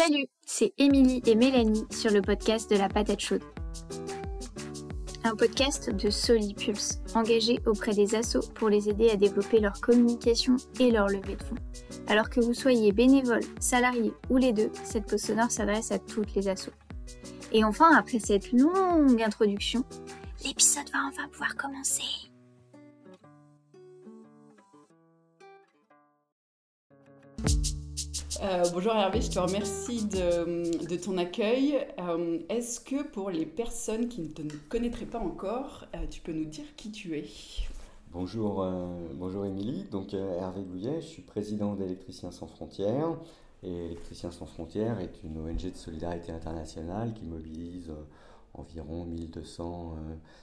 Salut, c'est Émilie et Mélanie sur le podcast de la patate chaude. Un podcast de Solipulse, engagé auprès des assos pour les aider à développer leur communication et leur levée de fonds. Alors que vous soyez bénévole, salarié ou les deux, cette pause sonore s'adresse à toutes les assos. Et enfin, après cette longue introduction, l'épisode va enfin pouvoir commencer. Euh, bonjour Hervé, je te remercie de, ton accueil. Euh, est-ce que pour les personnes qui ne te connaîtraient pas encore, euh, tu peux nous dire qui tu es? Bonjour, bonjour Émilie, donc Hervé Gouillet, je suis président d'Électriciens sans frontières. Et Électriciens sans frontières est une ONG de solidarité internationale qui mobilise environ 1200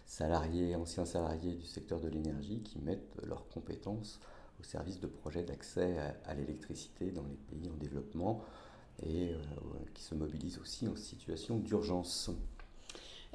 salariés, anciens salariés du secteur de l'énergie qui mettent leurs compétences service de projets d'accès à, l'électricité dans les pays en développement et euh, qui se mobilisent aussi en situation d'urgence.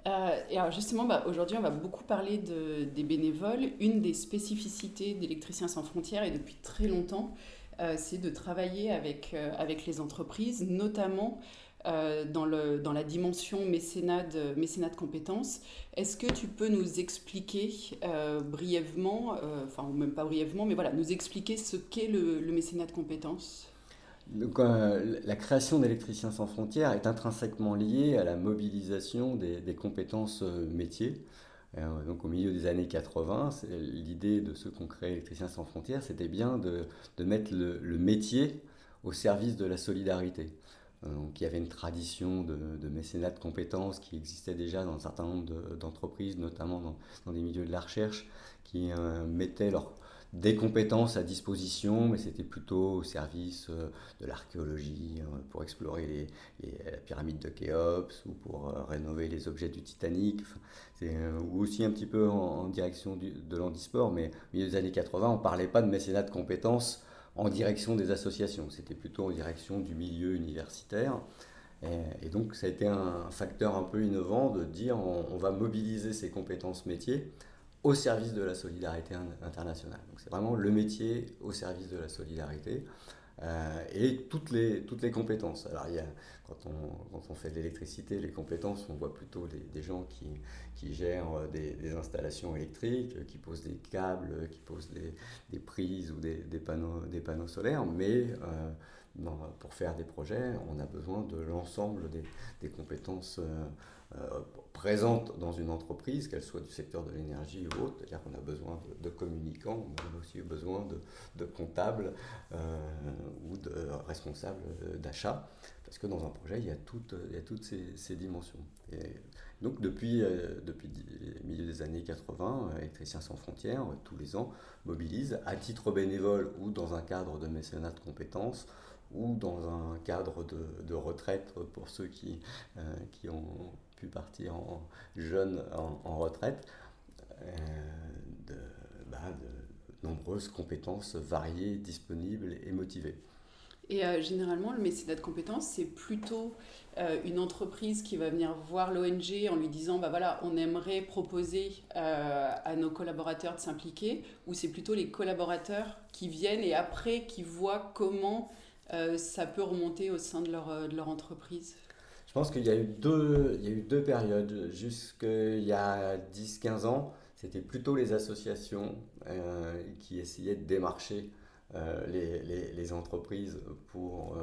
Euh, et alors justement, bah, aujourd'hui, on va beaucoup parler de, des bénévoles. Une des spécificités d'Électriciens sans frontières, et depuis très longtemps, euh, c'est de travailler avec, avec les entreprises, notamment euh, dans, le, dans la dimension mécénat de, mécénat de compétences. Est-ce que tu peux nous expliquer euh, brièvement, euh, enfin même pas brièvement, mais voilà, nous expliquer ce qu'est le, mécénat de compétences? Donc, la création d'Électriciens sans frontières est intrinsèquement liée à la mobilisation des, des compétences métiers. donc au milieu des années 80, l'idée de ce qu'on crée Électriciens sans frontières, c'était bien de, de mettre le, le, métier au service de la solidarité. Euh, donc, il y avait une tradition de, mécénat de compétences qui existait déjà dans un certain nombre d'entreprises, notamment dans, des milieux de la recherche, qui euh, mettaient leurs des compétences à disposition, mais c'était plutôt au service euh, de l'archéologie, pour explorer la pyramide de Khéops ou pour rénover les objets du Titanic, ou aussi un petit peu en, direction de l'handisport, mais au milieu des années 80, on ne parlait pas de mécénat de compétences en direction des associations, c'était plutôt en direction du milieu universitaire. Et, donc ça a été un facteur un peu innovant de dire on, va mobiliser ces compétences métiers au service de la solidarité internationale. Donc c'est vraiment le métier au service de la solidarité. Euh, et toutes les, toutes les compétences. Alors, il y a, quand, on, quand on fait de l'électricité, les compétences, on voit plutôt des, gens qui, qui gèrent des, installations électriques, qui posent des câbles, qui posent des, des prises ou des, panneaux, des panneaux solaires, mais euh, pour faire des projets, on a besoin de l'ensemble des, compétences euh, euh, présentes dans une entreprise, qu'elle soit du secteur de l'énergie ou autre. C'est-à-dire qu'on a besoin de, communicants, on a aussi besoin de, comptables euh, ou de responsables d'achat, parce que dans un projet, il y a toutes, il y a toutes ces, dimensions. Et donc depuis, depuis le milieu des années 80, Électriciens sans frontières, tous les ans, mobilise à titre bénévole ou dans un cadre de mécénat de compétences ou dans un cadre de, retraite pour ceux qui, euh, qui ont pu partir en jeunes en, retraite, euh, bah, de, nombreuses compétences variées, disponibles et motivées. Et euh, généralement, le mécénat de compétences, c'est plutôt une entreprise qui va venir voir l'ONG en lui disant bah voilà, on aimerait proposer à nos collaborateurs de s'impliquer, ou c'est plutôt les collaborateurs qui viennent et après qui voient comment euh, ça peut remonter au sein de leur, euh, de leur entreprise? Je pense qu'il y, a eu deux, y a eu deux périodes. Jusqu'il y a 10-15 ans, c'était plutôt les associations euh, qui essayaient de démarcher les, les, les, entreprises pour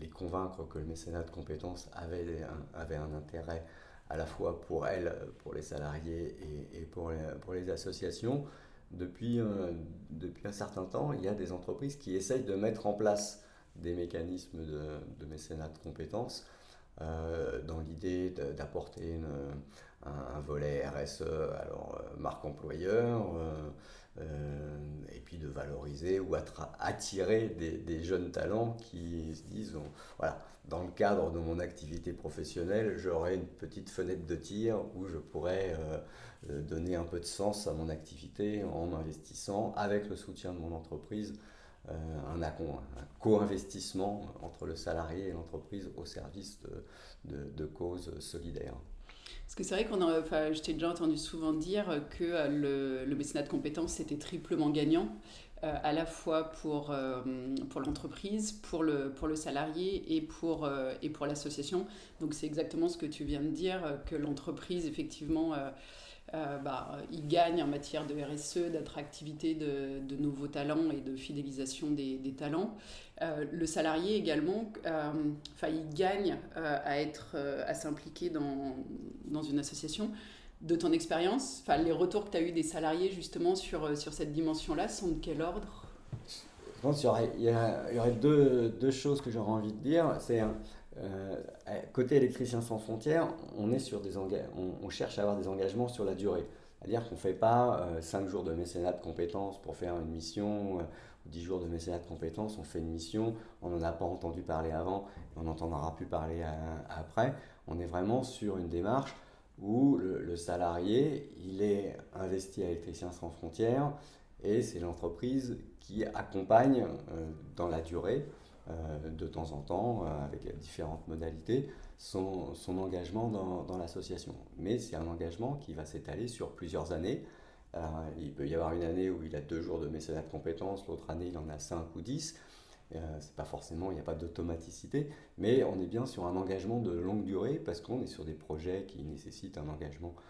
les convaincre que le mécénat de compétences avait un, avait un intérêt à la fois pour elles, pour les salariés et, et pour, les, pour les associations depuis, euh, depuis un certain temps, il y a des entreprises qui essayent de mettre en place des mécanismes de, mécénat de compétences euh, dans l'idée d'apporter un, volet RSE, alors euh, marque employeur, et puis de valoriser ou attirer des, jeunes talents qui se disent, voilà, dans le cadre de mon activité professionnelle, j'aurai une petite fenêtre de tir où je pourrais euh, donner un peu de sens à mon activité en investissant avec le soutien de mon entreprise euh, un, un co-investissement entre le salarié et l'entreprise au service de, causes solidaires. Parce que c'est vrai qu'on a, enfin, je t'ai déjà entendu souvent dire que le, le mécénat de compétences était triplement gagnant. à la fois pour, pour l'entreprise, pour le, pour le salarié et pour, et pour l'association. Donc c'est exactement ce que tu viens de dire, que l'entreprise, effectivement, euh, bah, il gagne en matière de RSE, d'attractivité de, de, nouveaux talents et de fidélisation des, talents. Euh, le salarié également, euh, il gagne à être, à s'impliquer dans, dans une association. De ton expérience, les retours que tu as eu des salariés justement sur, sur cette dimension-là sont de quel ordre? Je pense qu'il y aurait, il y aurait deux, deux, choses que j'aurais envie de dire. C'est euh, côté électricien sans frontières, on, est sur des on, on, cherche à avoir des engagements sur la durée. C'est-à-dire qu'on ne fait pas 5 euh, jours de mécénat de compétences pour faire une mission, euh, ou 10 jours de mécénat de compétences, on fait une mission, on n'en a pas entendu parler avant, on n'entendra plus parler après. On est vraiment sur une démarche où le, salarié, il est investi à électricien sans frontières et c'est l'entreprise qui accompagne dans la durée euh, de temps en temps, euh, avec différentes modalités, son, engagement dans, dans l'association. Mais c'est un engagement qui va s'étaler sur plusieurs années. il peut y avoir une année où il a deux jours de mécénat de compétences, l'autre année il en a cinq ou dix. Euh, c'est pas forcément, il n'y a pas d'automaticité, mais on est bien sur un engagement de longue durée parce qu'on est sur des projets qui nécessitent un engagement euh,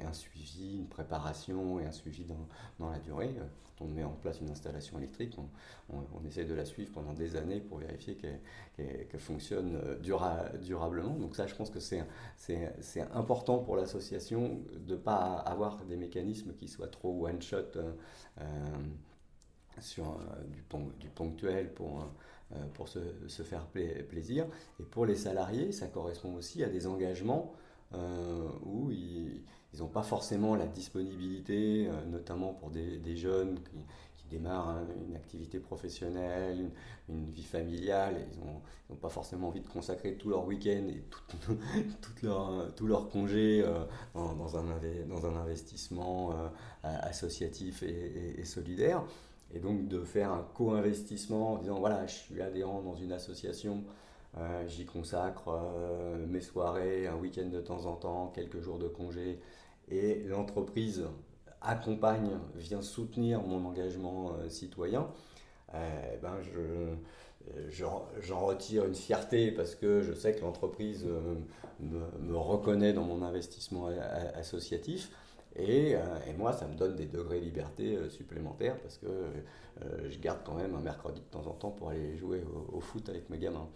et un suivi, une préparation et un suivi dans, dans, la durée. Quand on met en place une installation électrique, on, on, essaie de la suivre pendant des années pour vérifier qu'elle fonctionne euh, durablement. Donc ça, je pense que c'est important pour l'association de ne pas avoir des mécanismes qui soient trop one-shot euh, sur du, du, ponctuel pour pour se, se faire plaisir. Et pour les salariés, ça correspond aussi à des engagements euh, où ils n'ont pas forcément la disponibilité, euh, notamment pour des, jeunes qui, démarrent hein, une activité professionnelle, une, vie familiale, ils n'ont pas forcément envie de consacrer tout leur week-end et tout, tout, leur, tout leur congé euh, dans, un, dans un investissement associatif et, solidaire. Et donc de faire un co-investissement en disant voilà, je suis adhérent dans une association euh, j'y consacre euh, mes soirées, un week-end de temps en temps, quelques jours de congé. Et l'entreprise accompagne, vient soutenir mon engagement euh, citoyen. ben je, j'en retire une fierté parce que je sais que l'entreprise me, reconnaît dans mon investissement associatif. Et, et, moi, ça me donne des degrés de liberté supplémentaires parce que je garde quand même un mercredi de temps en temps pour aller jouer au, foot avec mes gamins.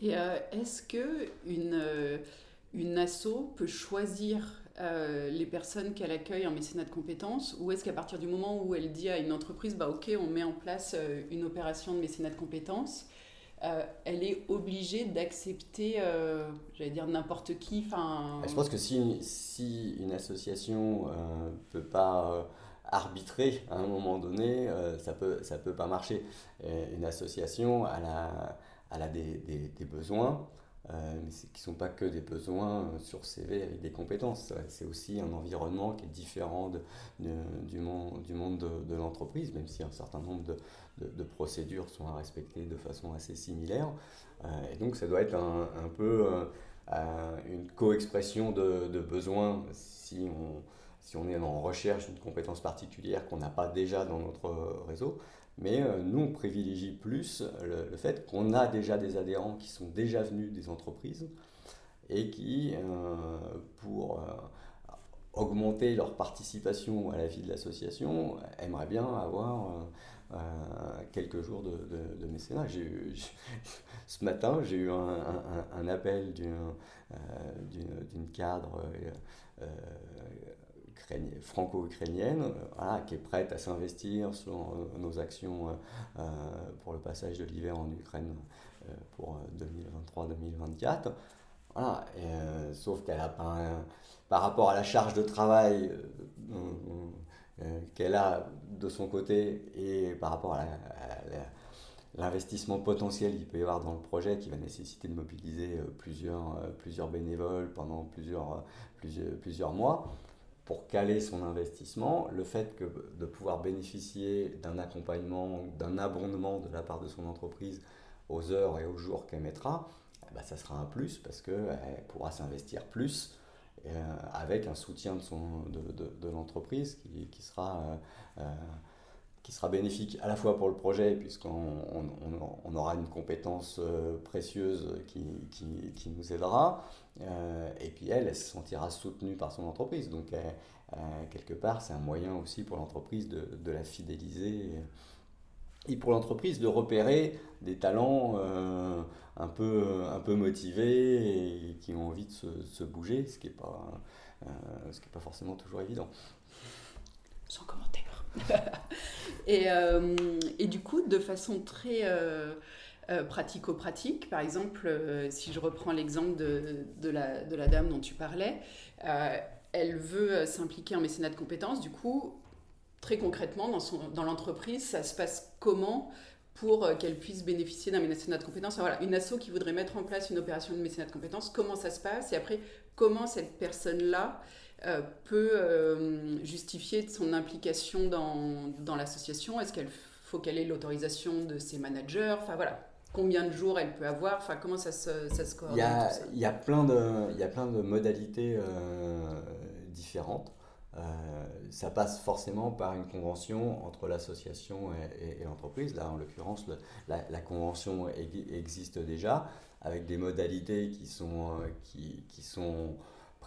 Et euh, est-ce que euh, une asso peut choisir euh, les personnes qu'elle accueille en mécénat de compétences ou est-ce qu'à partir du moment où elle dit à une entreprise, bah ok, on met en place une opération de mécénat de compétences, elle est obligée d'accepter, j'allais dire n'importe qui. Enfin. Je pense que si, si une association ne peut pas arbitrer à un moment donné, ça peut ça peut pas marcher. une association, la elle a des, des, besoins, euh, mais qui ne sont pas que des besoins euh, sur CV avec des compétences. C'est aussi un environnement qui est différent de, du monde, du monde de, l'entreprise, même si un certain nombre de, de, procédures sont à respecter de façon assez similaire. Euh, et donc ça doit être un, un peu une co-expression de, besoins si on, si on est en recherche d'une compétence particulière qu'on n'a pas déjà dans notre réseau. Mais euh, nous, on privilégie plus le, fait qu'on a déjà des adhérents qui sont déjà venus des entreprises et qui, euh, pour euh, augmenter leur participation à la vie de l'association, aimeraient bien avoir quelques jours de, de, mécénat. ce matin, j'ai eu un, un appel d'une cadre franco-ukrainienne euh, qui est prête à s'investir sur euh, nos actions euh, pour le passage de l'hiver en Ukraine pour 2023-2024. Voilà, sauf qu'elle a pas par rapport à la charge de travail qu'elle a de son côté et par rapport à, l'investissement potentiel qu'il peut y avoir dans le projet qui va nécessiter de mobiliser plusieurs, bénévoles pendant plusieurs, plusieurs, plusieurs mois pour caler son investissement, le fait que de pouvoir bénéficier d'un accompagnement, d'un abondement de la part de son entreprise aux heures et aux jours qu'elle mettra, eh ben, ça sera un plus parce qu'elle pourra s'investir plus euh, avec un soutien de, de, l'entreprise qui, sera, euh, qui sera bénéfique à la fois pour le projet, puisqu'on on, aura une compétence précieuse qui, qui, nous aidera, et puis elle, se sentira soutenue par son entreprise. Donc, quelque part, c'est un moyen aussi pour l'entreprise de, la fidéliser et pour l'entreprise de repérer des talents euh, un, peu, un peu motivés et qui ont envie de se, bouger, ce qui n'est pas, euh, ce pas forcément toujours évident. Euh, et, du coup, de façon très pratico-pratique, par exemple, si je reprends l'exemple de, la, dame dont tu parlais, elle veut s'impliquer en mécénat de compétences, du coup, très concrètement, dans, dans l'entreprise, ça se passe comment pour euh, qu'elle puisse bénéficier d'un mécénat de compétences? Voilà, Une asso qui voudrait mettre en place une opération de mécénat de compétences, comment ça se passe? Et après, comment cette personne-là euh, peut euh, justifier de son implication dans, dans l'association? Est-ce qu'il faut qu'elle ait l'autorisation de ses managers? Enfin voilà, combien de jours elle peut avoir? Enfin, comment ça se, ça se coordonne il y, a, plein de, il y a plein de modalités différentes. Euh, ça passe forcément par une convention entre l'association et, l'entreprise. Là, en l'occurrence, la, convention existe déjà avec des modalités qui sont, qui, qui sont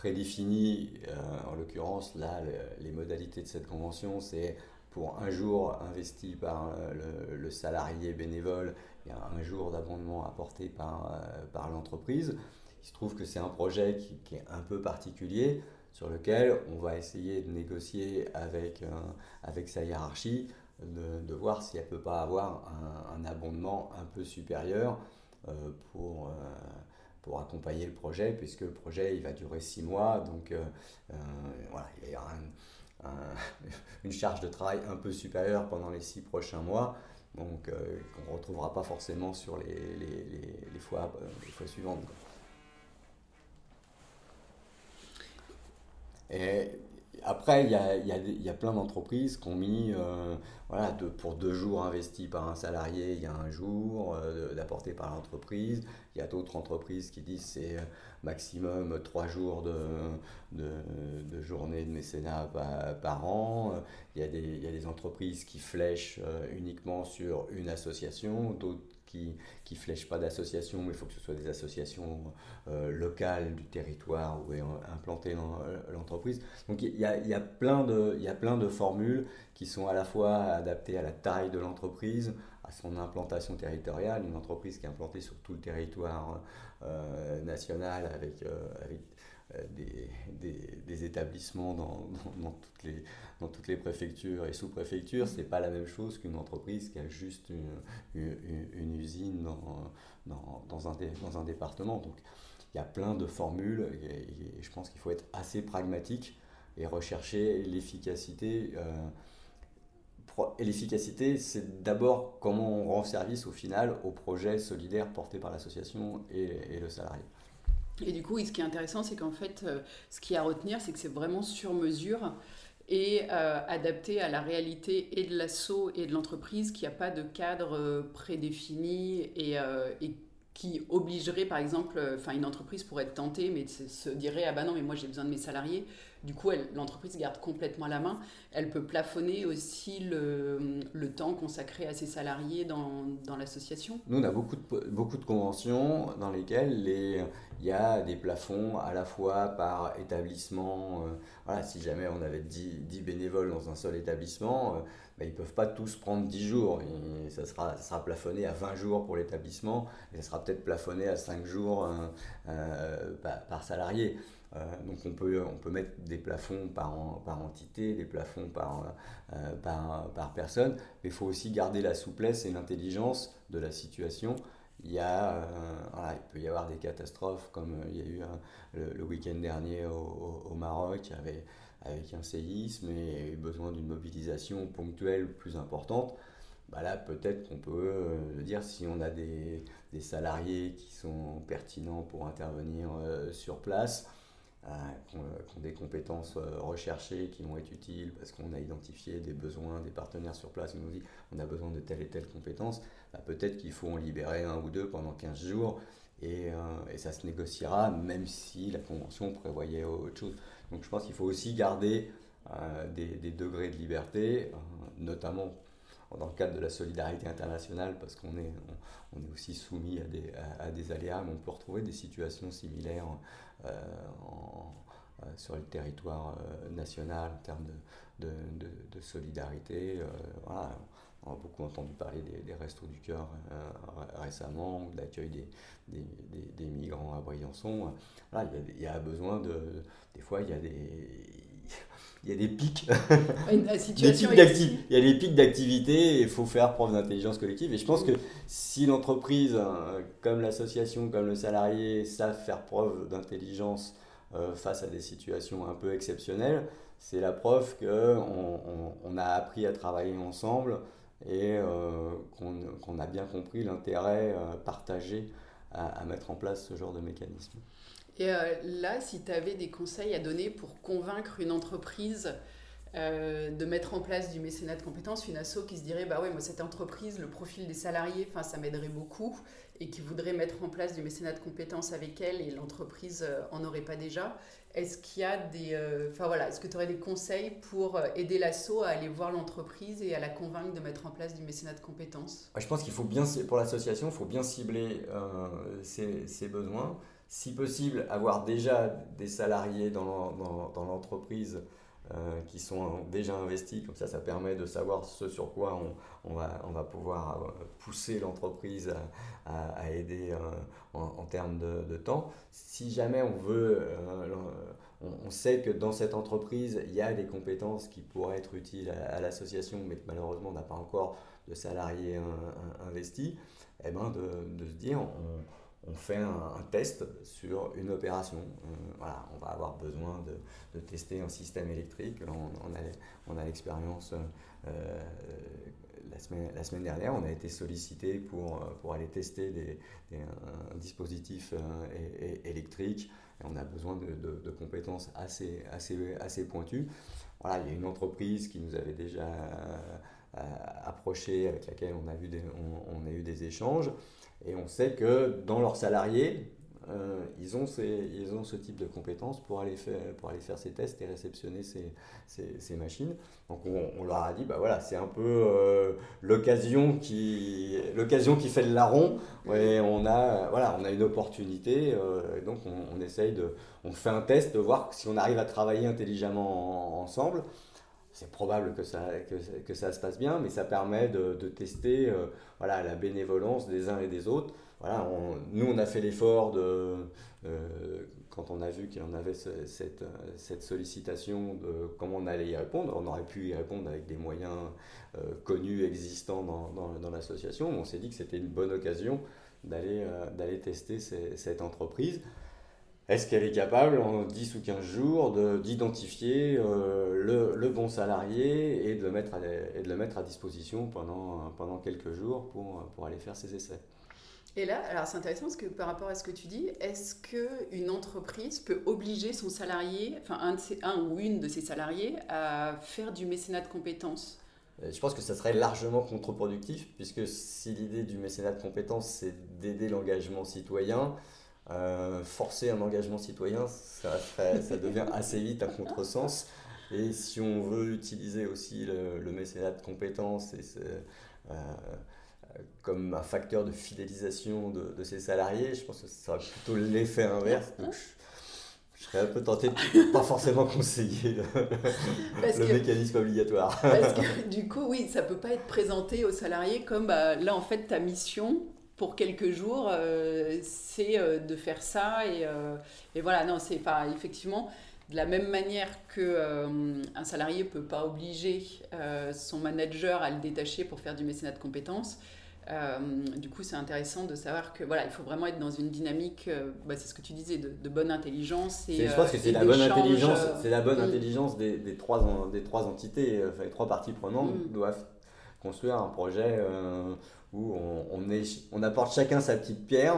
prédéfinies. Euh, en l'occurrence, là, les modalités de cette convention, c'est pour un jour investi par le, salarié bénévole, a un jour d'abondement apporté par, par l'entreprise. Il se trouve que c'est un projet qui, est un peu particulier sur lequel on va essayer de négocier avec, euh, avec sa hiérarchie, de, voir si elle ne peut pas avoir un, abondement un peu supérieur euh, pour, euh, pour accompagner le projet, puisque le projet il va durer six mois, donc voilà, il y aura une charge de travail un peu supérieure pendant les six prochains mois, donc qu'on ne retrouvera pas forcément sur les, les, les, fois, les fois suivantes. Et après, il y a, y, y a, plein d'entreprises qui ont mis, euh, voilà, pour deux jours investis par un salarié, il y a un jour euh, d'apporter par l'entreprise. Il y a d'autres entreprises qui disent c'est euh, maximum trois jours de, de, de journée de mécénat par, par an. Il y, a des, il y, a des, entreprises qui flèchent uniquement sur une association, d'autres qui flèchent pas d'associations, mais il faut que ce soit des associations euh, locales du territoire où est implantée l'entreprise. Donc il y a, y, plein de, y a plein de formules qui sont à la fois adaptées à la taille de l'entreprise, à son implantation territoriale, une entreprise qui est implantée sur tout le territoire euh, national euh, avec euh, des, établissements dans, toutes les, dans toutes les préfectures et sous-préfectures, ce n'est pas la même chose qu'une entreprise qui a juste une, une, usine dans, dans, un dans un département. Donc il y a plein de formules et, je pense qu'il faut être assez pragmatique et rechercher l'efficacité. Euh, et l'efficacité, c'est d'abord comment on rend service au final au projet solidaire porté par l'association et, et le salarié. Et du coup, ce qui est intéressant, c'est qu'en fait, euh, ce qui est à retenir, c'est que c'est vraiment sur mesure et euh, adapté à la réalité et de l'assaut et de l'entreprise, qu'il n'y a pas de cadre euh, prédéfini et, qui obligerait, par exemple, une entreprise pourrait être tentée, mais se dirait ah bah non, mais moi j'ai besoin de mes salariés. Du coup, l'entreprise garde complètement la main. Elle peut plafonner aussi le, temps consacré à ses salariés dans, l'association. Nous, on a beaucoup de, conventions dans lesquelles les, il y a des plafonds à la fois par établissement. Euh, si jamais on avait 10, 10, bénévoles dans un seul établissement, euh, ben, ils ne peuvent pas tous prendre 10 jours. Ça, sera, plafonné à 20 jours pour l'établissement et ça sera peut-être plafonné à 5 jours euh, par salarié. Euh, donc on peut, on peut mettre des plafonds par, par entité, des plafonds par, euh, par, par, personne, mais il faut aussi garder la souplesse et l'intelligence de la situation. Il, y a, euh, il peut y avoir des catastrophes comme il y a eu le, week-end dernier au, au, Maroc avec, avec un séisme et besoin d'une mobilisation ponctuelle plus importante. Bah là, peut-être qu'on peut, dire si on a des, des, salariés qui sont pertinents pour intervenir sur place, euh, qui, ont, des compétences euh, recherchées qui vont être utiles parce qu'on a identifié des besoins des partenaires sur place, ils nous dit on a besoin de telle et telle compétence, bah, peut-être qu'il faut en libérer un ou deux pendant 15 jours et, euh, et, ça se négociera même si la convention prévoyait autre chose. Donc je pense qu'il faut aussi garder des, degrés de liberté, notamment dans le cadre de la solidarité internationale, parce qu'on est, on, est aussi soumis à des, à, des, aléas, mais on peut retrouver des situations similaires sur le territoire national en termes de, de, de, solidarité. Voilà on a beaucoup entendu parler des, restos du cœur euh, récemment, de l'accueil des, des, migrants à Briançon. il, y a, besoin de. Des fois, il y a des. Il y a des pics. il y a des pics d'activité et il faut faire preuve d'intelligence collective. Et je pense que si l'entreprise, euh, comme l'association, comme le salarié, savent faire preuve d'intelligence euh, face à des situations un peu exceptionnelles, c'est la preuve qu'on on a appris à travailler ensemble et euh, qu'on a bien compris l'intérêt partagé à, mettre en place ce genre de mécanisme. Et euh, là, si tu avais des conseils à donner pour convaincre une entreprise de mettre en place du mécénat de compétences, une asso qui se dirait bah ouais moi cette entreprise, le profil des salariés, enfin ça m'aiderait beaucoup et qui voudrait mettre en place du mécénat de compétences avec elle et l'entreprise en aurait pas déjà. Est-ce qu'il y a des. Euh, enfin voilà, est-ce que tu aurais des conseils pour euh, aider l'asso à aller voir l'entreprise et à la convaincre de mettre en place du mécénat de compétences? Je pense qu'il faut bien, pour l'association, il faut bien cibler euh, ses, besoins. Si possible, avoir déjà des salariés dans, l'entreprise euh, qui sont déjà investis. Comme ça, ça permet de savoir ce sur quoi on, on, va, on va, pouvoir euh, pousser l'entreprise à, aider euh, en, termes de, de, temps. Si jamais on veut, on, sait que dans cette entreprise, il y a des compétences qui pourraient être utiles à, l'association, mais que malheureusement, on n'a pas encore de salariés investis, eh ben de, de se dire, on fait un, test sur une opération. Euh, voilà, on va avoir besoin de, tester un système électrique. On, on a, l'expérience euh, la, semaine, la semaine dernière, on a été sollicité pour, pour aller tester des, un, dispositif euh, électrique et on a besoin de, compétences assez, assez, assez pointues. Voilà, il y a une entreprise qui nous avait déjà approché, avec laquelle on a, on, on a eu des échanges. Et on sait que dans leurs salariés, euh, ils, ont ces, ils ont ce type de compétences pour aller faire, pour aller faire ces tests et réceptionner ces, ces, machines. Donc on, leur a dit, bah voilà, c'est un peu euh, l'occasion qui, qui fait le larron. Et on a, voilà, on a une opportunité. Euh, donc on, on, essaye de, on fait un test de voir si on arrive à travailler intelligemment ensemble c'est probable que ça, que, ça se passe bien, mais ça permet de, tester euh, voilà, la bénévolence des uns et des autres. Voilà, nous, on a fait l'effort de, euh, quand on a vu qu'il y en avait cette, cette, sollicitation de comment on allait y répondre. On aurait pu y répondre avec des moyens euh, connus, existants dans, dans, dans l'association. On s'est dit que c'était une bonne occasion d'aller tester cette entreprise. Est-ce qu'elle est capable en 10 ou 15 jours d'identifier euh, le, le, bon salarié et de le mettre à, et de le mettre à disposition pendant, pendant quelques jours pour, pour aller faire ses essais? Et là, alors c'est intéressant parce que par rapport à ce que tu dis, est-ce qu'une entreprise peut obliger son salarié, enfin un, de ses, un ou une de ses salariés, à faire du mécénat de compétences? Euh, je pense que ça serait largement contre-productif, puisque si l'idée du mécénat de compétences, c'est d'aider l'engagement citoyen, euh, forcer un engagement citoyen, ça, ça devient assez vite un contresens. Et si on veut utiliser aussi le, mécénat de compétences et euh, comme un facteur de fidélisation de, de, ses salariés, je pense que ça serait plutôt l'effet inverse. je, serais un peu tenté de pas forcément conseiller le, mécanisme obligatoire. Parce que du coup, oui, ça peut pas être présenté aux salariés comme bah, là, en fait, ta mission, pour quelques jours, euh, c'est euh, de faire ça. Et, euh, et voilà, non, c'est pas effectivement de la même manière que un salarié peut pas obliger son manager à le détacher pour faire du mécénat de compétences. du coup, c'est intéressant de savoir que voilà, il faut vraiment être dans une dynamique. Bah, c'est ce que tu disais, de, bonne intelligence. Et, je pense que c'est la bonne intelligence. C'est la bonne intelligence des, des, trois des trois entités, enfin, les trois parties prenantes mm. doivent construire un projet où on, apporte chacun sa petite pierre.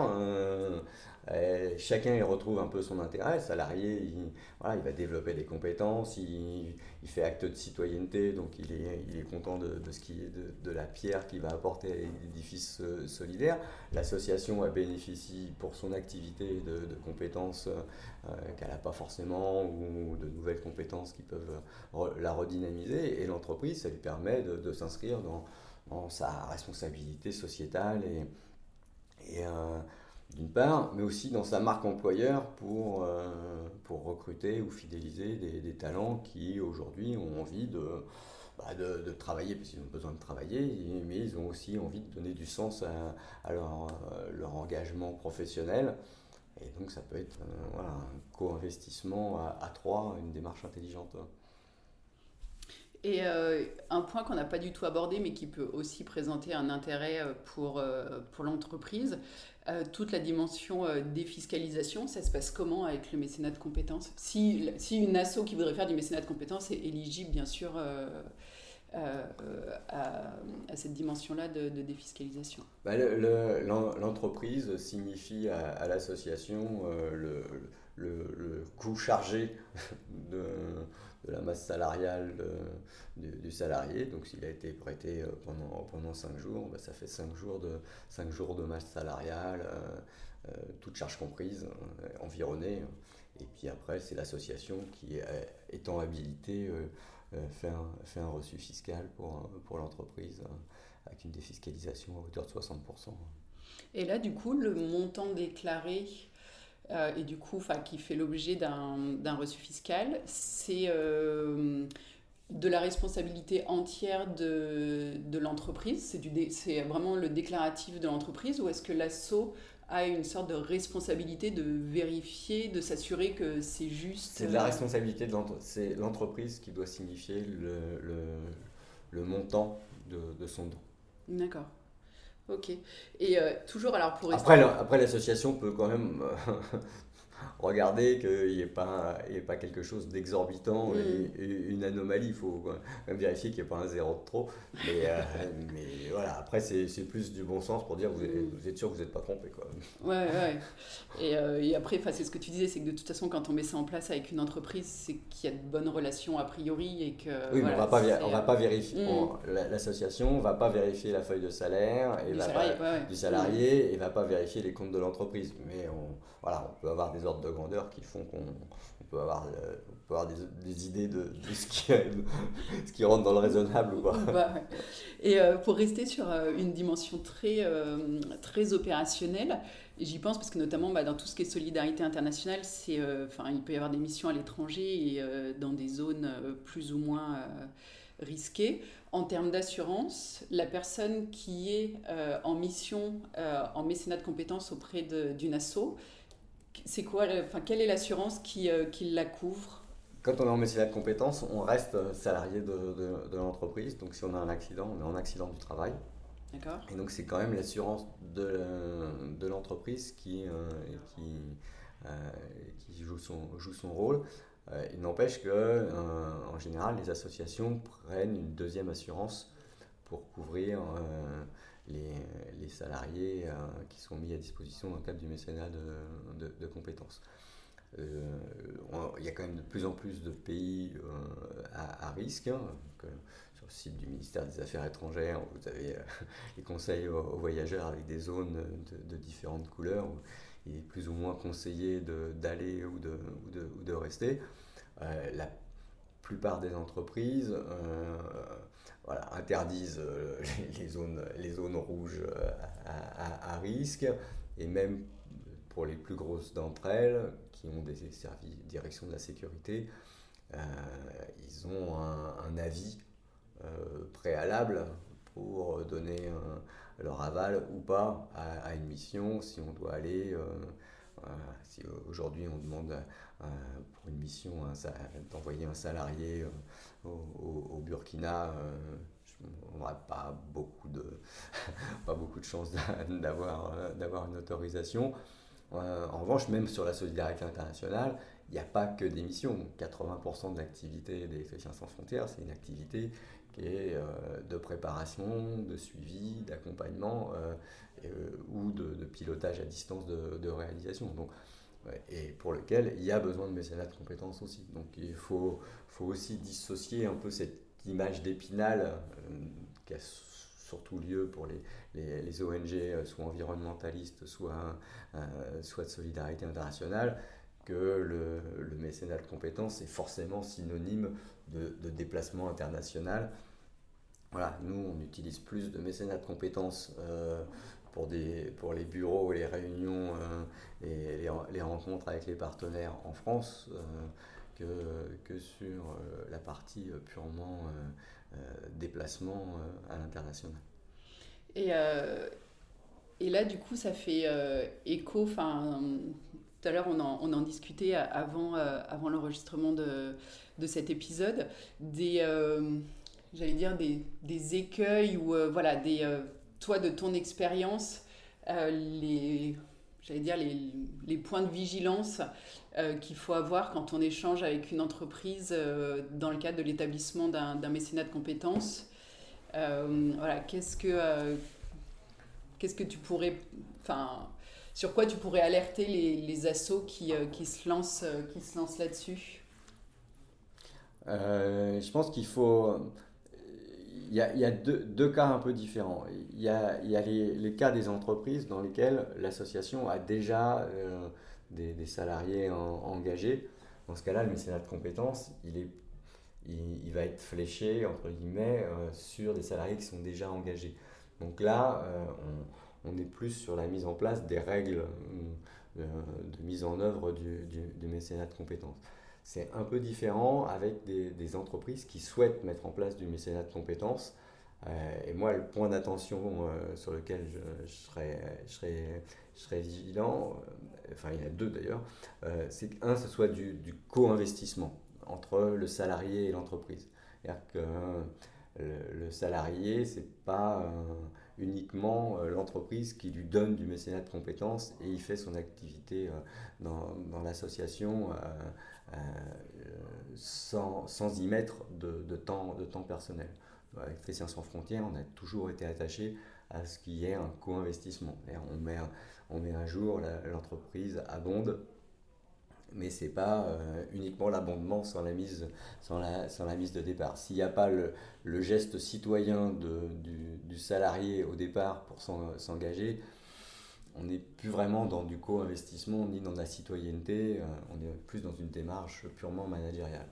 Euh, chacun y retrouve un peu son intérêt. Le salarié, il, voilà, il va développer des compétences, il, il, fait acte de citoyenneté, donc il est, il est content de, de ce qui de, de, la pierre qu'il va apporter à l'édifice euh, solidaire. L'association bénéficie pour son activité de, compétences euh, qu'elle n'a pas forcément ou de nouvelles compétences qui peuvent la redynamiser. Et l'entreprise, ça lui permet de, s'inscrire dans dans sa responsabilité sociétale et, et d'une part, mais aussi dans sa marque employeur pour, pour recruter ou fidéliser des, des talents qui aujourd'hui ont envie de, bah, de, travailler, parce qu'ils ont besoin de travailler, mais ils ont aussi envie de donner du sens à, leur, leur, engagement professionnel. Et donc ça peut être voilà, un co-investissement à, à, trois, une démarche intelligente. Et euh, un point qu'on n'a pas du tout abordé, mais qui peut aussi présenter un intérêt euh, pour, euh, pour l'entreprise, toute la dimension défiscalisation, ça se passe comment avec le mécénat de compétences si, si une asso qui voudrait faire du mécénat de compétences est éligible, bien sûr, à, cette dimension-là de, défiscalisation bah, L'entreprise signifie à, l'association le, le, coût chargé de la masse salariale du, salarié. Donc s'il a été prêté euh, pendant, pendant 5 jours, bah, ça fait 5 jours de, 5 jours de masse salariale, euh, euh, toute charge comprise, environnée. Et puis après, c'est l'association qui, étant habilitée, fait, un, fait un reçu fiscal pour, pour l'entreprise avec une défiscalisation à hauteur de 60%. Et là, du coup, le montant déclaré euh, et du coup, qui fait l'objet d'un reçu fiscal, c'est euh, de la responsabilité entière de, de l'entreprise, c'est vraiment le déclaratif de l'entreprise, ou est-ce que l'ASSO a une sorte de responsabilité de vérifier, de s'assurer que c'est juste C'est de la euh, responsabilité de l'entreprise, c'est l'entreprise qui doit signifier le, le, le montant de, de son don. D'accord. Ok. Et euh, toujours, alors pour Après, après l'association peut quand même euh, regarder qu'il n'y ait, pas, ait pas quelque chose d'exorbitant mm. et, une anomalie. Il faut même vérifier qu'il n'y ait pas un zéro de trop. Mais, euh, mais voilà, après, c'est plus du bon sens pour dire vous êtes, mm. vous êtes sûr que vous n'êtes pas trompé. Quoi. Ouais, ouais. Et, et après, c'est ce que tu disais, c'est que de toute façon, quand on met ça en place avec une entreprise, c'est qu'il y a de bonnes relations a priori et que. Oui, mais on va pas, on va pas vérifier. Mm. L'association ne va pas vérifier la feuille de salaire et du, va salarié, pas, du salarié et ne va pas vérifier les comptes de l'entreprise. Mais on, voilà, on peut avoir des ordres de grandeur qui font qu'on peut avoir, euh, des, idées de, ce, qui, ce qui rentre dans le raisonnable pas. Bah, et euh, pour rester sur euh, une dimension très, très opérationnelle, j'y pense parce que notamment bah, dans tout ce qui est solidarité internationale, c'est, il peut y avoir des missions à l'étranger et dans des zones plus ou moins risquées. En termes d'assurance, la personne qui est en mission, en mécénat de compétences auprès d'une asso, c'est quoi, enfin, quelle est l'assurance qui, euh, qui, la couvre? Quand on est en métier de compétences, on reste salarié de, de, l'entreprise. Donc si on a un accident, on est en accident du travail. D'accord. Et donc c'est quand même l'assurance de, de l'entreprise qui, euh, qui, euh, qui joue, son, joue son rôle. il n'empêche que, en général, les associations prennent une deuxième assurance pour couvrir les, les salariés euh, qui sont mis à disposition dans le cadre du mécénat de, de, compétences. Euh, il y a quand même de plus en plus de pays euh, à, risque. Hein, sur le site du ministère des Affaires étrangères, vous avez les conseils aux, voyageurs avec des zones de, différentes couleurs. Où il est plus ou moins conseillé d'aller ou ou, ou de, rester. la plupart des entreprises voilà, interdisent euh, les, zones, les zones rouges euh, à, à, risque, et même pour les plus grosses d'entre elles, qui ont des services direction de la sécurité, euh, ils ont un, avis préalable pour donner leur aval ou pas à, une mission, si on doit aller, si aujourd'hui on demande pour une mission d'envoyer un salarié au, Burkina, euh, on n'aurait pas beaucoup de, pas beaucoup de chances d'avoir, euh, d'avoir une autorisation. Euh, en revanche, même sur la solidarité internationale, il n'y a pas que des missions. 80% de l'activité d'Électriciens sans frontières, c'est une activité qui est de préparation, de suivi, d'accompagnement ou de, pilotage à distance de, réalisation. Et pour lequel il y a besoin de mécénat de compétences aussi. Donc il faut, faut aussi dissocier un peu cette image d'épinal euh, qui a surtout lieu pour les, les, ONG, euh, soit environnementalistes, soit, euh, soit de solidarité internationale, que le, le, mécénat de compétences est forcément synonyme de, de déplacement international voilà, nous, on utilise plus de mécénat de compétences pour, des, pour les bureaux les réunions et les, les, rencontres avec les partenaires en France que, que sur la partie purement déplacement à l'international. Et, et là, du coup, ça fait écho, enfin tout à l'heure, on en, on en, discutait avant, euh, avant l'enregistrement de, de, cet épisode, des, euh, j'allais dire, des, des, écueils ou, euh, voilà, des, toi, de ton expérience, les, j'allais dire, les, points de vigilance qu'il faut avoir quand on échange avec une entreprise dans le cadre de l'établissement d'un, mécénat de compétences. voilà, qu'est-ce que, qu'est-ce que tu pourrais, enfin, sur quoi tu pourrais alerter les, les assos qui, euh, qui, se lancent, euh, qui se lancent là-dessus? Euh, Je pense qu'il faut... Il y a, y a deux, deux, cas un peu différents. Il y a, y a les, les, cas des entreprises dans lesquelles l'association a déjà des, des, salariés engagés. Dans ce cas-là, le mécénat de compétences, il, est, il, va être fléché, entre guillemets, sur des salariés qui sont déjà engagés. Donc là, on on est plus sur la mise en place des règles euh, de mise en œuvre du, du, mécénat de compétences. C'est un peu différent avec des, entreprises qui souhaitent mettre en place du mécénat de compétences. Euh, et moi, le point d'attention euh, sur lequel je, serais, je, serais, je, serais, vigilant, enfin il y en a deux d'ailleurs, c'est qu'un, ce soit du, du co-investissement entre le salarié et l'entreprise. C'est-à-dire que le, le salarié, c'est pas uniquement euh, l'entreprise qui lui donne du mécénat de compétences et il fait son activité euh, dans, dans l'association euh, sans, sans, y mettre de, de, temps, de temps personnel. Avec Chrétiens sans frontières, on a toujours été attaché à ce qu'il y ait un co-investissement. On met, on met un jour l'entreprise abonde mais ce n'est pas euh, uniquement l'abondement sans, la mise, sans, la, sans la mise de départ. S'il n'y a pas le, geste citoyen de, du, salarié au départ pour s'engager, on n'est plus vraiment dans du co-investissement ni dans la citoyenneté, euh, on est plus dans une démarche purement managériale.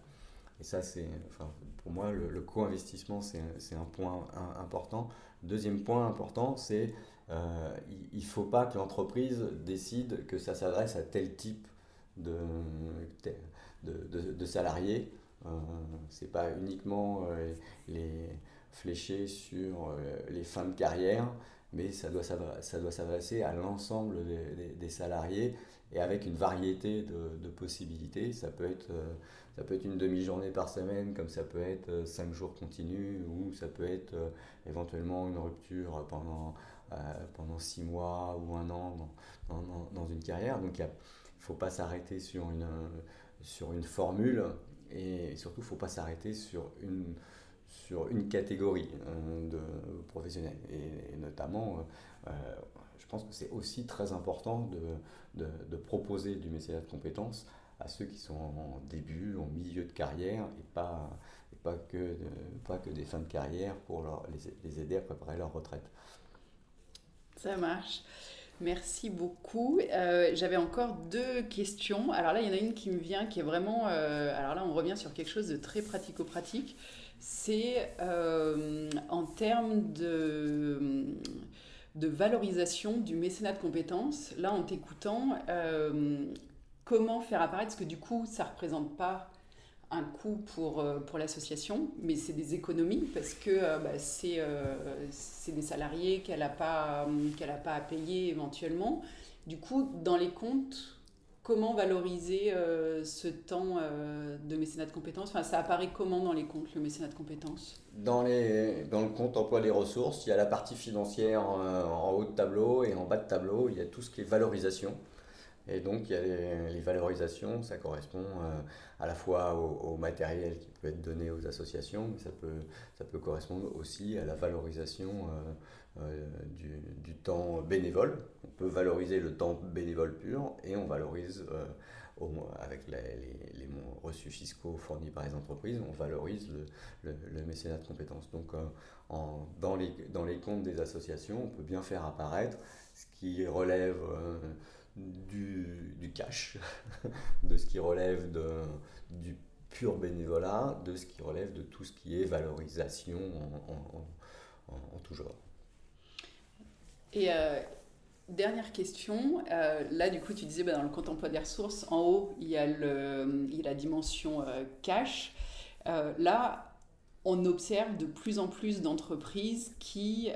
Et ça, c'est, enfin, pour moi, le, co-investissement, c'est un point important. Deuxième point important, c'est euh, ne faut pas que l'entreprise décide que ça s'adresse à tel type de, de, de, salariés. Euh, c'est pas uniquement euh, les flécher sur euh, les fins de carrière, mais ça doit s'adresser à l'ensemble des, salariés et avec une variété de, de possibilités. Ça peut être, euh, ça peut être une demi-journée par semaine, comme ça peut être cinq jours continus, ou ça peut être éventuellement une rupture pendant, pendant six mois ou un an dans, dans, dans une carrière. Donc il y a faut pas s'arrêter sur une, sur une formule et surtout, ne faut pas s'arrêter sur une, sur une catégorie euh, de professionnels. Et, notamment, euh, je pense que c'est aussi très important de, de, de, proposer du mécénat de compétences à ceux qui sont en début, en milieu de carrière et pas, et pas, que, pas que des fins de carrière pour leur, les, les aider à préparer leur retraite. Ça marche. Merci beaucoup. Euh, j'avais encore deux questions. Alors là, il y en a une qui me vient, qui est vraiment... Euh, alors là, on revient sur quelque chose de très pratico-pratique. C'est euh, en termes de, de valorisation du mécénat de compétences. Là, en t'écoutant, comment faire apparaître, parce que du coup, ça ne représente pas un coût pour, euh, pour l'association, mais c'est des économies parce que euh, bah, euh, c'est des salariés qu'elle n'a pas, qu'elle a pas à payer éventuellement. Du coup, dans les comptes, comment valoriser ce temps de mécénat de compétences? Enfin, Ça apparaît comment dans les comptes, le mécénat de compétences? Dans, les, dans le compte emploi des ressources, il y a la partie financière en haut de tableau et en bas de tableau, il y a tout ce qui est valorisation. Et donc, il y a les, valorisations, ça correspond euh, à la fois au, matériel qui peut être donné aux associations, mais ça peut, ça peut correspondre aussi à la valorisation euh, euh, du, du, temps bénévole. On peut valoriser le temps bénévole pur et on valorise, avec les, les, reçus fiscaux fournis par les entreprises, on valorise le, le, mécénat de compétences. Donc, en, dans, les, dans les comptes des associations, on peut bien faire apparaître ce qui relève du, du cash, de ce qui relève de, du pur bénévolat de ce qui relève de tout ce qui est valorisation en, tout genre. Et Dernière question. Euh, là, du coup, tu disais bah, dans le compte emploi des ressources, en haut, il y a, le, il a la dimension euh, cash. Euh, là, on observe de plus en plus d'entreprises qui,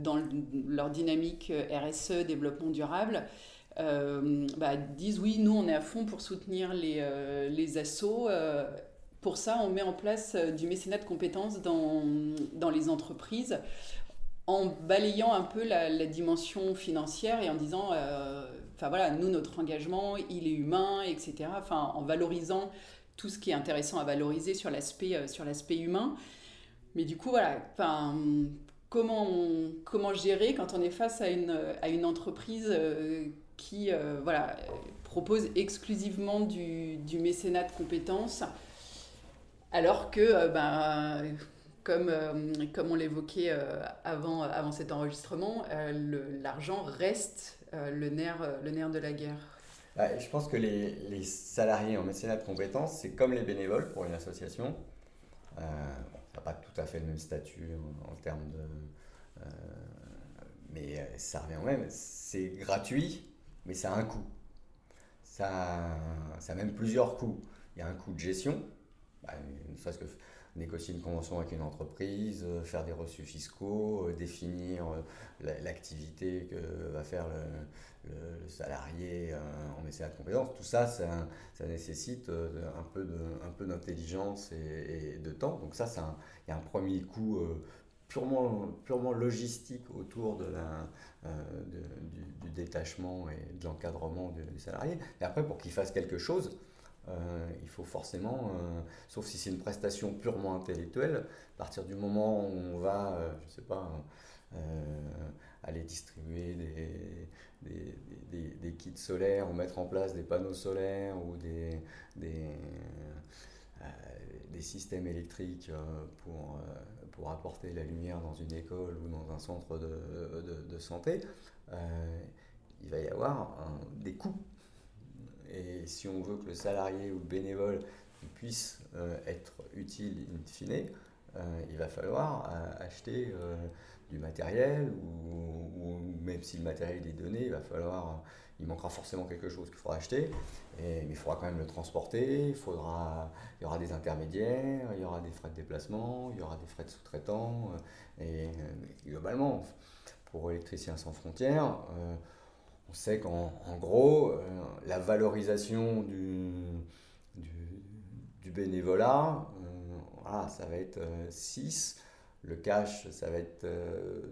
dans leur dynamique RSE, développement durable, bah, disent oui, nous, on est à fond pour soutenir les, les assos. pour ça, on met en place du mécénat de compétences dans, dans les entreprises en balayant un peu la, dimension financière et en disant, euh, enfin voilà, nous, notre engagement, il est humain, etc. Enfin, en valorisant tout ce qui est intéressant à valoriser sur l'aspect euh, sur l'aspect humain. Mais du coup, voilà, enfin, comment, comment gérer quand on est face à une, à une entreprise euh, qui voilà, propose exclusivement du, du, mécénat de compétences alors que ben, comme, euh, comme on l'évoquait euh, avant, avant cet enregistrement, euh, l'argent reste le, nerf, le nerf de la guerre. je pense que les, les, salariés en mécénat de compétences, c'est comme les bénévoles pour une association. ça n'a pas tout à fait le même statut en, termes de... mais ça revient au même. C'est gratuit, mais ça a un coût. Ça, ça a même plusieurs coûts. Il y a un coût de gestion, bah, ne serait-ce que négocier une convention avec une entreprise, euh, faire des reçus fiscaux, euh, définir euh, l'activité que va faire le, salarié en mécénat de compétences. Tout ça, ça, nécessite un peu d'intelligence et, de temps. Donc ça, il y a un premier coût purement, purement logistique autour de la, du, détachement et de l'encadrement du, salarié. Et après, pour qu'il fasse quelque chose, euh, il faut forcément, euh, sauf si c'est une prestation purement intellectuelle, à partir du moment où on va, euh, je ne sais pas, aller distribuer des, des, des, kits solaires ou mettre en place des panneaux solaires ou des, des, systèmes électriques pour, pour apporter la lumière dans une école ou dans un centre de, de, santé, il va y avoir des coûts. Et si on veut que le salarié ou le bénévole puisse euh, être utile in fine, euh, il va falloir euh, acheter du matériel ou, même si le matériel est donné, il va falloir, il manquera forcément quelque chose qu'il faudra acheter, et, mais il faudra quand même le transporter, il, faudra, il y aura des intermédiaires, il y aura des frais de déplacement, il y aura des frais de sous-traitants, et, globalement, pour Électriciens sans frontières, on sait qu'en gros, euh, la valorisation du, du, bénévolat, euh, ça va être 6, euh, le cash, ça va être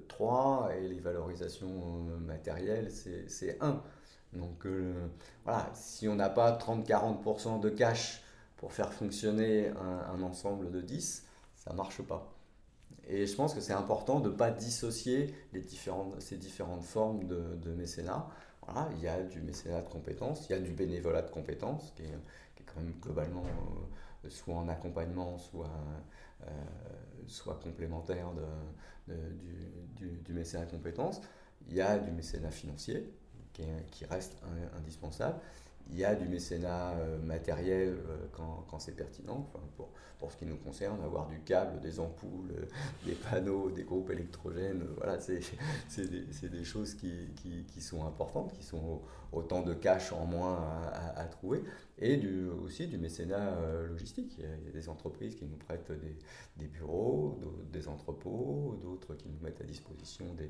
3, et les valorisations matérielles, c'est 1. Donc voilà, si on n'a pas 30-40% de cash pour faire fonctionner un, ensemble de 10, ça marche pas. Et je pense que c'est important de ne pas dissocier les différentes, ces différentes formes de, de mécénat il y a du mécénat de compétences, il y a du bénévolat de compétences, qui est, quand même globalement euh, soit en accompagnement, soit, euh, soit complémentaire de, du, du, mécénat de compétences. Il y a du mécénat financier, qui, reste indispensable. Il y a du mécénat euh, matériel quand, quand c'est pertinent. pour, pour ce qui nous concerne, avoir du câble, des ampoules, euh, des panneaux, des groupes électrogènes, euh, voilà, c'est des, des, choses qui, qui, qui, sont importantes, qui sont autant de cash en moins à, trouver, et du, aussi du mécénat euh, logistique. Il y, a, des entreprises qui nous prêtent des, des bureaux, des entrepôts, d'autres qui nous mettent à disposition des,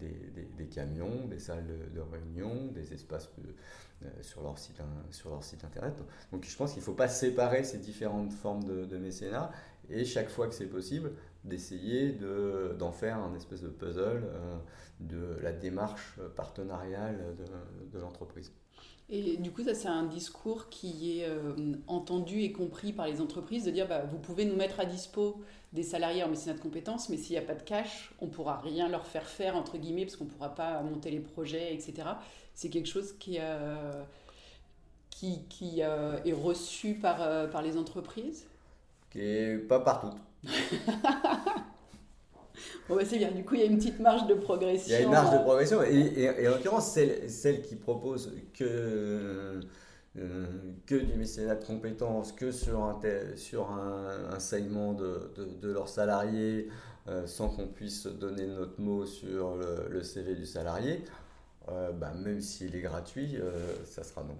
des, des, camions, des salles de, réunion, des espaces sur, leur site, sur leur site internet. Donc je pense qu'il ne faut pas séparer ces différentes formes de, mécénat et chaque fois que c'est possible, d'essayer d'en faire un espèce de puzzle euh, de la démarche partenariale de, l'entreprise. Et du coup, ça, c'est un discours qui est euh, entendu et compris par les entreprises de dire bah, vous pouvez nous mettre à dispo des salariés en mécénat de compétences, mais s'il n'y a pas de cash, on ne pourra rien leur faire faire, entre guillemets, parce qu'on ne pourra pas monter les projets, etc. C'est quelque chose qui, euh, qui, qui est reçu par, par les entreprises qui est pas partout. bon, bah, c'est bien, du coup, il y a une petite marge de progression. Il y a une marge de progression, et, et, en l'occurrence, celle, celle qui propose que, que du mécénat de compétences, que sur un, sur un, segment de, de, leurs salariés, sans qu'on puisse donner notre mot sur le, CV du salarié, bah, même s'il est gratuit, ça sera non.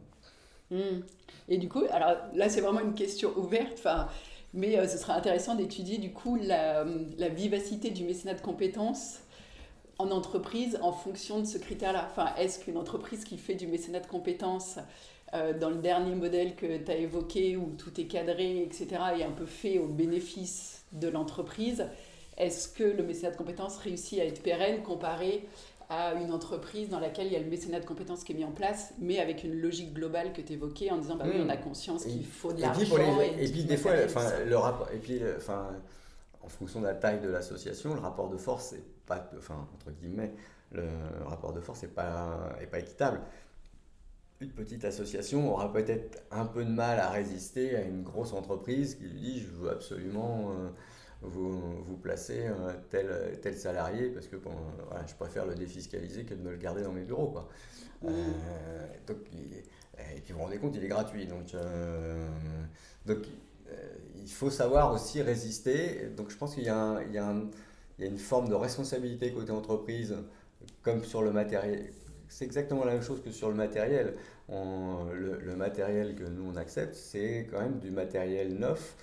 Hmm. Et du coup, alors là c'est vraiment une question ouverte, mais ce sera intéressant d'étudier du coup la, la, vivacité du mécénat de compétences en entreprise en fonction de ce critère-là. Enfin, est-ce qu'une entreprise qui fait du mécénat de compétences euh, dans le dernier modèle que tu as évoqué, où tout est cadré, etc., est un peu fait au bénéfice de l'entreprise, est-ce que le mécénat de compétences réussit à être pérenne comparé à une entreprise dans laquelle il y a le mécénat de compétences qui est mis en place, mais avec une logique globale que tu évoquais en disant bah oui, on a hmm. conscience qu'il faut de l'argent. Et, puis, des fois, enfin, le rapport, et puis, enfin, en fonction de la taille de l'association, le rapport de force n'est pas, enfin, entre guillemets, le rapport de force n'est pas, est pas équitable. Une petite association aura peut-être un peu de mal à résister à une grosse entreprise qui lui dit je veux absolument euh, vous, vous, placer euh, tel, tel salarié parce que bon, voilà, je préfère le défiscaliser que de me le garder dans mes bureaux. Quoi. Mmh. Euh, donc, et puis vous vous rendez compte, il est gratuit. Donc, donc il faut savoir aussi résister. Donc je pense qu'il y, y, y, a une forme de responsabilité côté entreprise, comme sur le matériel. C'est exactement la même chose que sur le matériel. le, matériel que nous on accepte, c'est quand même du matériel neuf.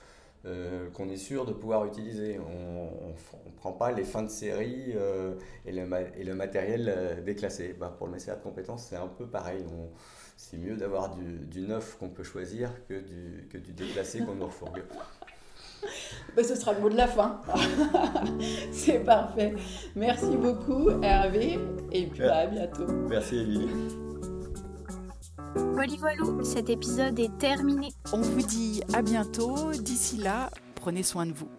Euh, qu'on est sûr de pouvoir utiliser. On ne prend pas les fins de série euh, et, le, et, le, matériel euh, déclassé. Bah, pour le mécénat de compétences, c'est un peu pareil. C'est mieux d'avoir du, neuf qu'on peut choisir que du, que du déplacé qu'on nous refourgue. Ben, ce sera le mot de la fin. C'est parfait. Merci beaucoup Hervé et puis à bientôt. Merci Émilie. Voilà, voilà, cet épisode est terminé. On vous dit à bientôt. D'ici là, prenez soin de vous.